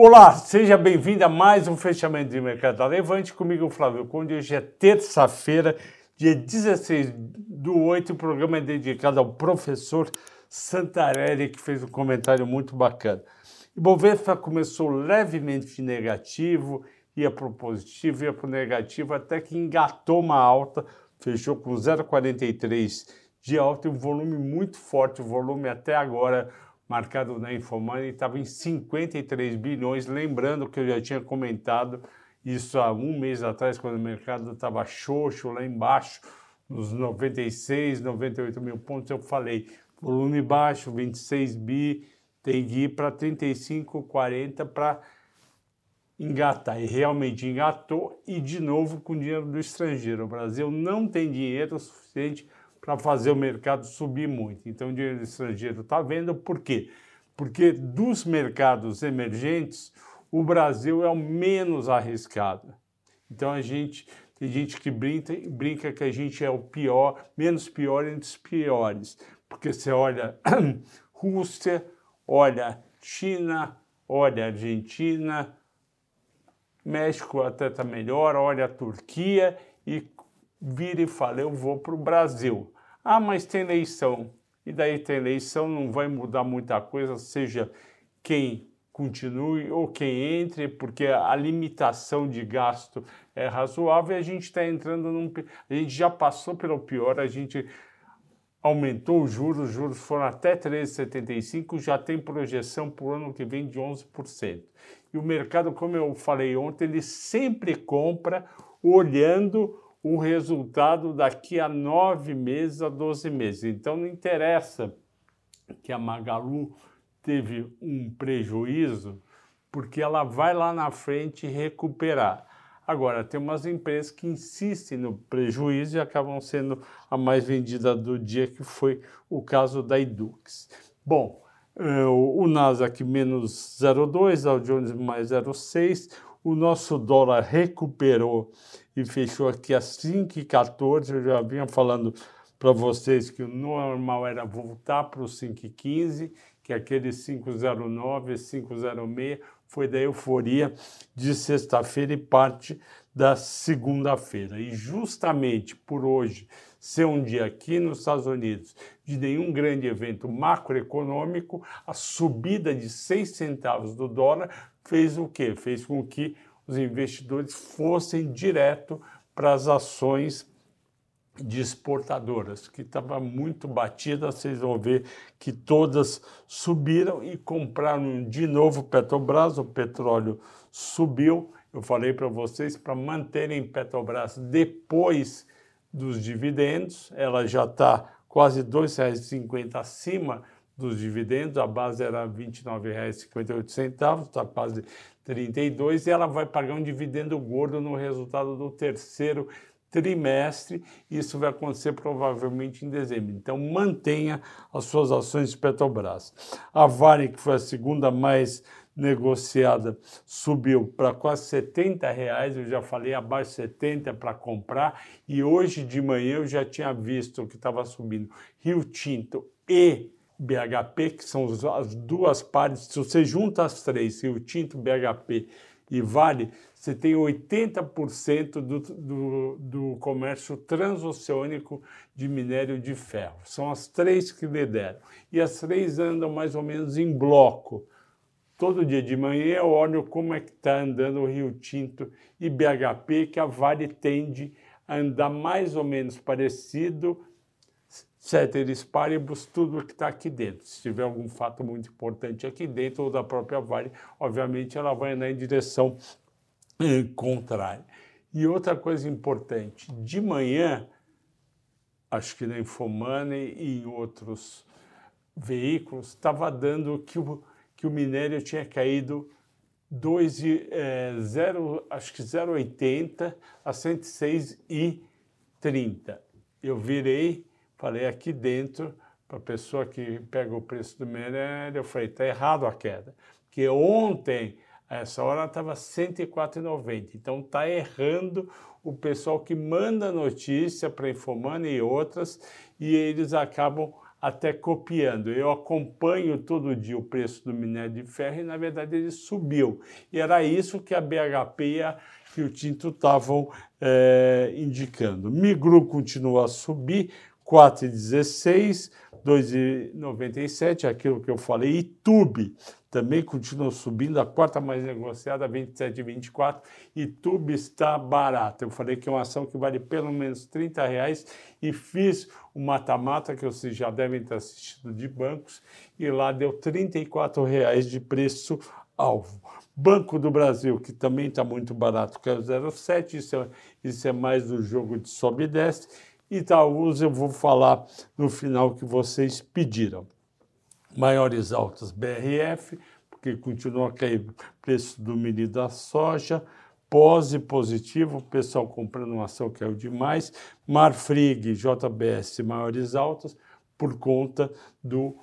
Olá, seja bem-vindo a mais um fechamento de mercado da Levante. Comigo, Flávio Conde. Hoje é terça-feira, dia 16 do 8. O programa é dedicado ao professor Santarelli, que fez um comentário muito bacana. O Bovespa começou levemente negativo, ia para o positivo, ia para o negativo, até que engatou uma alta, fechou com 0,43 de alta e um volume muito forte, o volume até agora marcado na Infomoney estava em 53 bilhões, lembrando que eu já tinha comentado isso há um mês atrás, quando o mercado estava xoxo lá embaixo, nos 96, 98 mil pontos, eu falei, volume baixo, 26 bi, tem que ir para 35, 40 para engatar. E realmente engatou, e de novo com dinheiro do estrangeiro. O Brasil não tem dinheiro suficiente para fazer o mercado subir muito. Então, o dinheiro estrangeiro está vendo, por quê? Porque dos mercados emergentes, o Brasil é o menos arriscado. Então, a gente tem gente que brinca, brinca que a gente é o pior, menos pior entre os piores. Porque você olha Rússia, olha China, olha Argentina, México até está melhor, olha a Turquia e vira e fala: eu vou para o Brasil. Ah, mas tem eleição. E daí tem eleição, não vai mudar muita coisa, seja quem continue ou quem entre, porque a limitação de gasto é razoável e a gente está entrando num. A gente já passou pelo pior, a gente aumentou os juros, os juros foram até 13,75, já tem projeção para o ano que vem de 11%. E o mercado, como eu falei ontem, ele sempre compra olhando o resultado daqui a nove meses a doze meses. Então não interessa que a Magalu teve um prejuízo, porque ela vai lá na frente recuperar. Agora, tem umas empresas que insistem no prejuízo e acabam sendo a mais vendida do dia, que foi o caso da Edux. Bom, eh, o Nasdaq menos 0,2, Dow Jones mais 0,6, o nosso dólar recuperou e fechou aqui a 5,14. Eu já vinha falando para vocês que o normal era voltar para o 5,15, que aquele 5,09, 5,06 foi da euforia de sexta-feira e parte da segunda-feira. E justamente por hoje ser um dia aqui nos Estados Unidos de nenhum grande evento macroeconômico, a subida de 6 centavos do dólar fez o quê? Fez com que os investidores fossem direto para as ações de exportadoras, que estava muito batida, vocês vão ver que todas subiram e compraram de novo Petrobras, o petróleo subiu, eu falei para vocês, para manterem Petrobras depois dos dividendos, ela já está quase R$ 2,50 acima dos dividendos, a base era R$ 29,58, está quase 32 e ela vai pagar um dividendo gordo no resultado do terceiro trimestre. Isso vai acontecer provavelmente em dezembro. Então mantenha as suas ações Petrobras. A Vale, que foi a segunda mais negociada, subiu para quase 70 reais. Eu já falei abaixo de 70 para comprar e hoje de manhã eu já tinha visto que estava subindo Rio Tinto e BHP, que são as duas partes, se você junta as três, Rio Tinto, BHP e Vale, você tem 80% do, do, do comércio transoceânico de minério de ferro. São as três que lideram. E as três andam mais ou menos em bloco. Todo dia de manhã eu olho como é que está andando o Rio Tinto e BHP, que a Vale tende a andar mais ou menos parecido, ceteris paribus, tudo que está aqui dentro. Se tiver algum fato muito importante aqui dentro ou da própria Vale, obviamente ela vai em direção eh, contrária. E outra coisa importante, de manhã, acho que na Infomoney e em outros veículos, estava dando que o, que o minério tinha caído 2, é, 0, acho que 0,80 a 106,30. Eu virei Falei aqui dentro, para a pessoa que pega o preço do minério, eu falei, está errado a queda. Porque ontem, a essa hora, estava 104,90. Então está errando o pessoal que manda notícia para Infomani e outras, e eles acabam até copiando. Eu acompanho todo dia o preço do minério de ferro e, na verdade, ele subiu. E era isso que a BHP e Rio Tinto estavam é, indicando. Migru continua a subir, 4,16, 2,97, aquilo que eu falei. E Tube também continua subindo, a quarta mais negociada, 27,24. E Tube está barata. Eu falei que é uma ação que vale pelo menos 30 reais e fiz o mata-mata, que vocês já devem ter assistido de bancos, e lá deu 34 reais de preço alvo. Banco do Brasil, que também está muito barato, que é o 0,7, isso é, isso é mais do jogo de sobe e desce. Itaúsa eu vou falar no final que vocês pediram. Maiores altas BRF, porque continua a cair preço do milho da soja. Pose positivo, o pessoal comprando uma ação caiu demais. Marfrig, JBS, maiores altas por conta do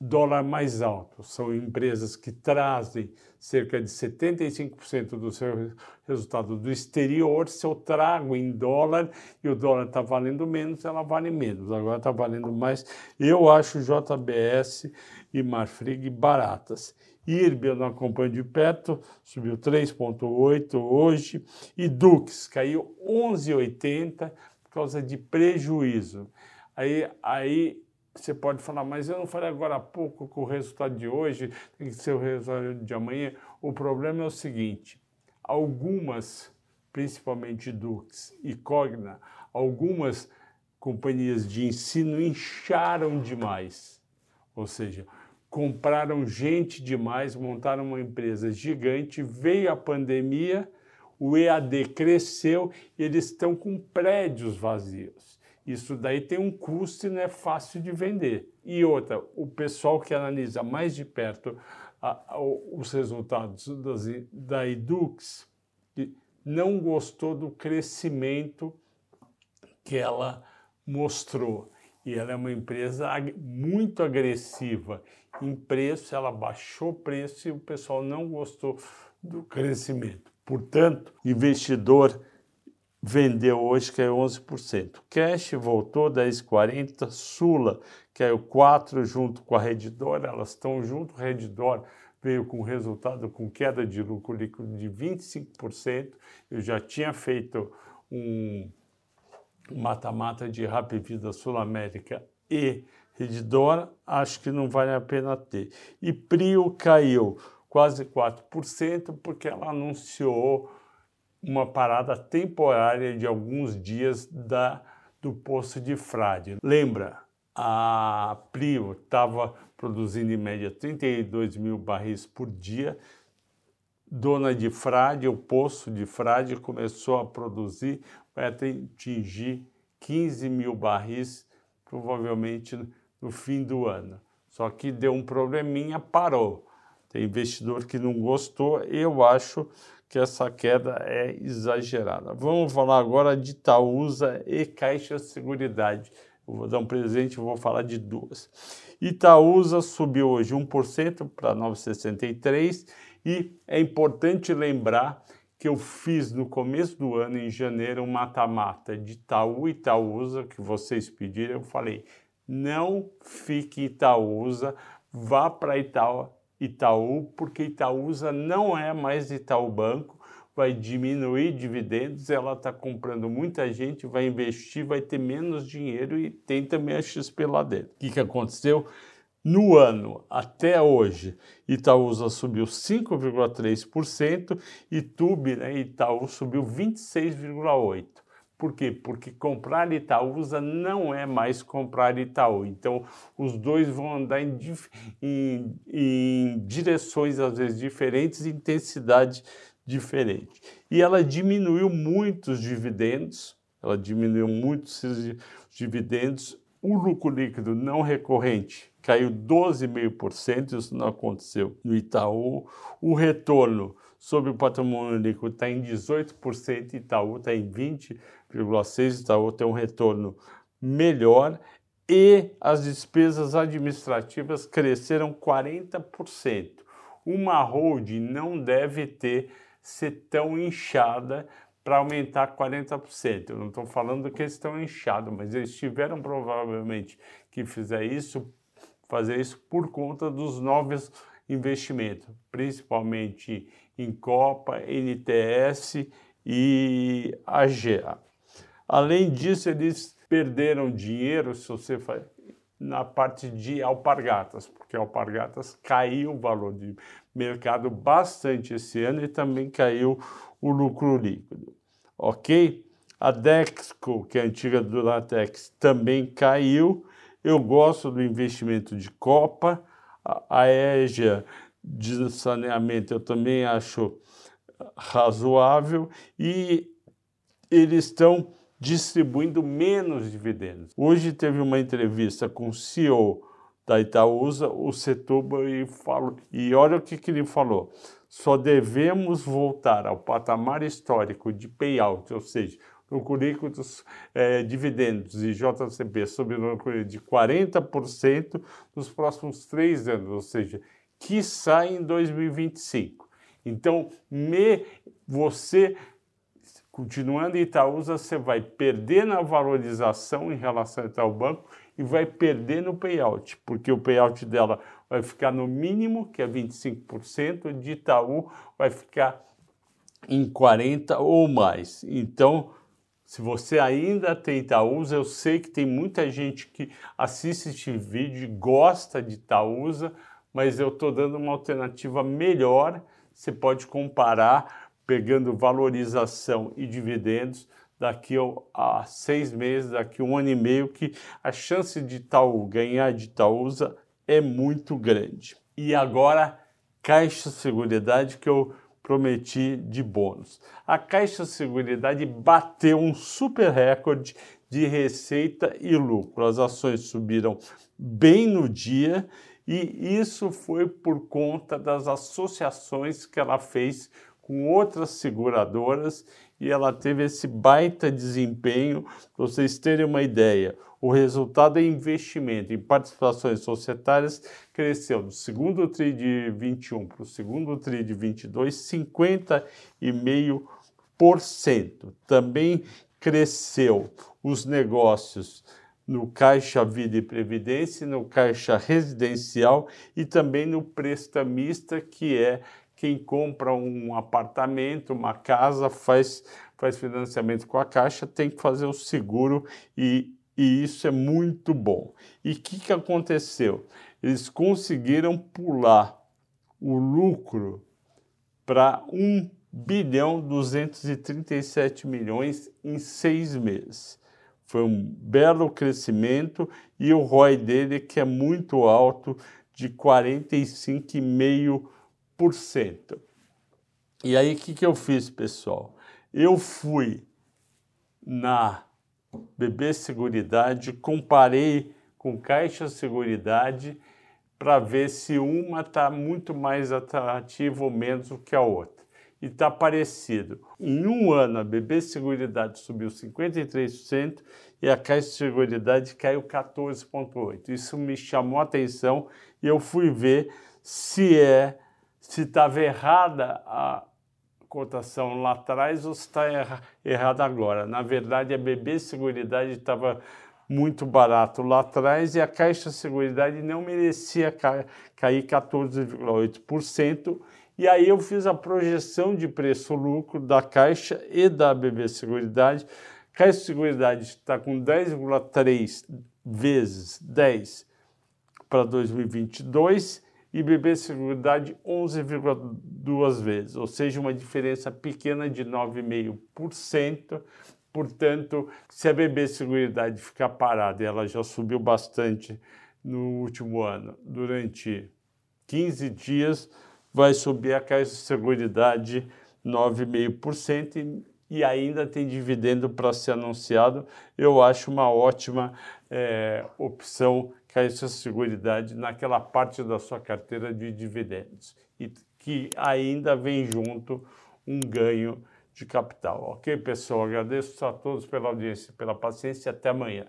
dólar mais alto. São empresas que trazem cerca de 75% do seu resultado do exterior. Se eu trago em dólar e o dólar está valendo menos, ela vale menos. Agora está valendo mais. Eu acho JBS e Marfrig baratas. IRB eu não acompanho de perto, subiu 3,8 hoje. E Dux caiu 11,80 por causa de prejuízo. Aí, aí você pode falar, mas eu não falei agora há pouco com o resultado de hoje, tem que ser o resultado de amanhã. O problema é o seguinte: algumas, principalmente Dux e Cogna, algumas companhias de ensino incharam demais. Ou seja, compraram gente demais, montaram uma empresa gigante, veio a pandemia, o EAD cresceu e eles estão com prédios vazios. Isso daí tem um custo e não é fácil de vender. E outra, o pessoal que analisa mais de perto a, a, os resultados das, da Edux não gostou do crescimento que ela mostrou. E ela é uma empresa muito agressiva em preço, ela baixou preço e o pessoal não gostou do crescimento. Portanto, investidor vendeu hoje, caiu 11%. Cash voltou 10,40%. Sula caiu 4% junto com a Redditor, elas estão junto. Redditor veio com resultado com queda de lucro líquido de 25%. Eu já tinha feito um mata-mata de Rapvida Sul América e Redditor, acho que não vale a pena ter. E Prio caiu quase 4% porque ela anunciou uma parada temporária de alguns dias da, do poço de Frade. Lembra, a Prio estava produzindo em média 32 mil barris por dia. Dona de Frade, o poço de Frade, começou a produzir, vai atingir 15 mil barris, provavelmente no fim do ano. Só que deu um probleminha, parou. Tem investidor que não gostou, eu acho que essa queda é exagerada. Vamos falar agora de Itaúsa e Caixa Seguridade. Eu vou dar um presente, vou falar de duas. Itaúsa subiu hoje 1% para 9,63 e é importante lembrar que eu fiz no começo do ano, em janeiro, um mata-mata de Itaú e Itaúsa, que vocês pediram. Eu falei, não fique Itaúsa, vá para Itaú Itaú, porque Itaúsa não é mais Itaú Banco, vai diminuir dividendos, ela está comprando muita gente, vai investir, vai ter menos dinheiro e tem também a XP lá dentro. O que, que aconteceu? No ano até hoje, Itaúsa subiu 5,3% e Tube, né, Itaú, subiu 26,8%. Por quê? Porque comprar Itaúsa não é mais comprar Itaú. Então, os dois vão andar em, em, em direções, às vezes, diferentes, intensidade diferente. E ela diminuiu muito os dividendos, ela diminuiu muito os dividendos. O lucro líquido não recorrente caiu 12,5%, isso não aconteceu no Itaú. O retorno sobre o patrimônio líquido está em 18%, Itaú está em 20,6%, Itaú tem um retorno melhor e as despesas administrativas cresceram 40%. Uma holding não deve ter ser tão inchada para aumentar 40%. Eu não estou falando que eles estão inchados, mas eles tiveram provavelmente que fizer isso, fazer isso por conta dos novos investimentos, principalmente em Copa, NTS e AGA. Além disso, eles perderam dinheiro, se você faz, na parte de alpargatas, porque alpargatas caiu o valor de mercado bastante esse ano e também caiu o lucro líquido. Ok? A Dexco, que é a antiga Duratex, também caiu. Eu gosto do investimento de Copa. A EGA de saneamento eu também acho razoável e eles estão distribuindo menos dividendos. Hoje teve uma entrevista com o CEO da Itaúsa, o Setúbal, e, falou, e olha o que, que ele falou. Só devemos voltar ao patamar histórico de payout, ou seja, lucro dos é, dividendos e JCP sobre o lucro de 40% nos próximos três anos, ou seja, que sai em 2025. Então, me, você Continuando em Itaúsa, você vai perder na valorização em relação ao Banco e vai perder no payout, porque o payout dela vai ficar no mínimo, que é 25%, de Itaú vai ficar em 40% ou mais. Então, se você ainda tem Itaúsa, eu sei que tem muita gente que assiste este vídeo e gosta de Itaúsa, mas eu estou dando uma alternativa melhor. Você pode comparar pegando valorização e dividendos daqui a seis meses, daqui a um ano e meio, que a chance de Itaú ganhar de Itaúsa é muito grande. E agora, Caixa Seguridade, que eu prometi de bônus. A Caixa Seguridade bateu um super recorde de receita e lucro. As ações subiram bem no dia e isso foi por conta das associações que ela fez com outras seguradoras e ela teve esse baita desempenho. Para vocês terem uma ideia, o resultado em investimento em participações societárias cresceu do segundo TRI de 21 para o segundo TRI de 22, 50,5%. Também cresceu os negócios no Caixa Vida e Previdência, no Caixa Residencial e também no Prestamista, que é quem compra um apartamento, uma casa, faz, faz financiamento com a Caixa, tem que fazer o seguro e, e isso é muito bom. E o que, que aconteceu? Eles conseguiram pular o lucro para 1 bilhão 237 milhões em seis meses. Foi um belo crescimento e o ROI dele, que é muito alto, de 45,5%. E aí, o que, que eu fiz, pessoal? Eu fui na BB Seguridade, comparei com Caixa Seguridade para ver se uma está muito mais atrativa ou menos do que a outra. E está parecido. Em um ano, a BB Seguridade subiu 53% e a Caixa Seguridade caiu 14,8%. Isso me chamou a atenção e eu fui ver se é se estava errada a cotação lá atrás ou se está erra, errada agora. Na verdade, a BB Seguridade estava muito barato lá atrás e a Caixa Seguridade não merecia ca cair 14,8%. E aí eu fiz a projeção de preço-lucro da Caixa e da BB Seguridade. Caixa Seguridade está com 10,3 vezes 10 para 2022 e BB Seguridade 11,2 vezes, ou seja, uma diferença pequena de 9,5%. Portanto, se a BB Seguridade ficar parada, ela já subiu bastante no último ano, durante 15 dias, vai subir a Caixa de Seguridade 9,5% e ainda tem dividendo para ser anunciado. Eu acho uma ótima é, opção Caixa Seguridade naquela parte da sua carteira de dividendos e que ainda vem junto um ganho de capital. Ok, pessoal? Agradeço a todos pela audiência, pela paciência até amanhã.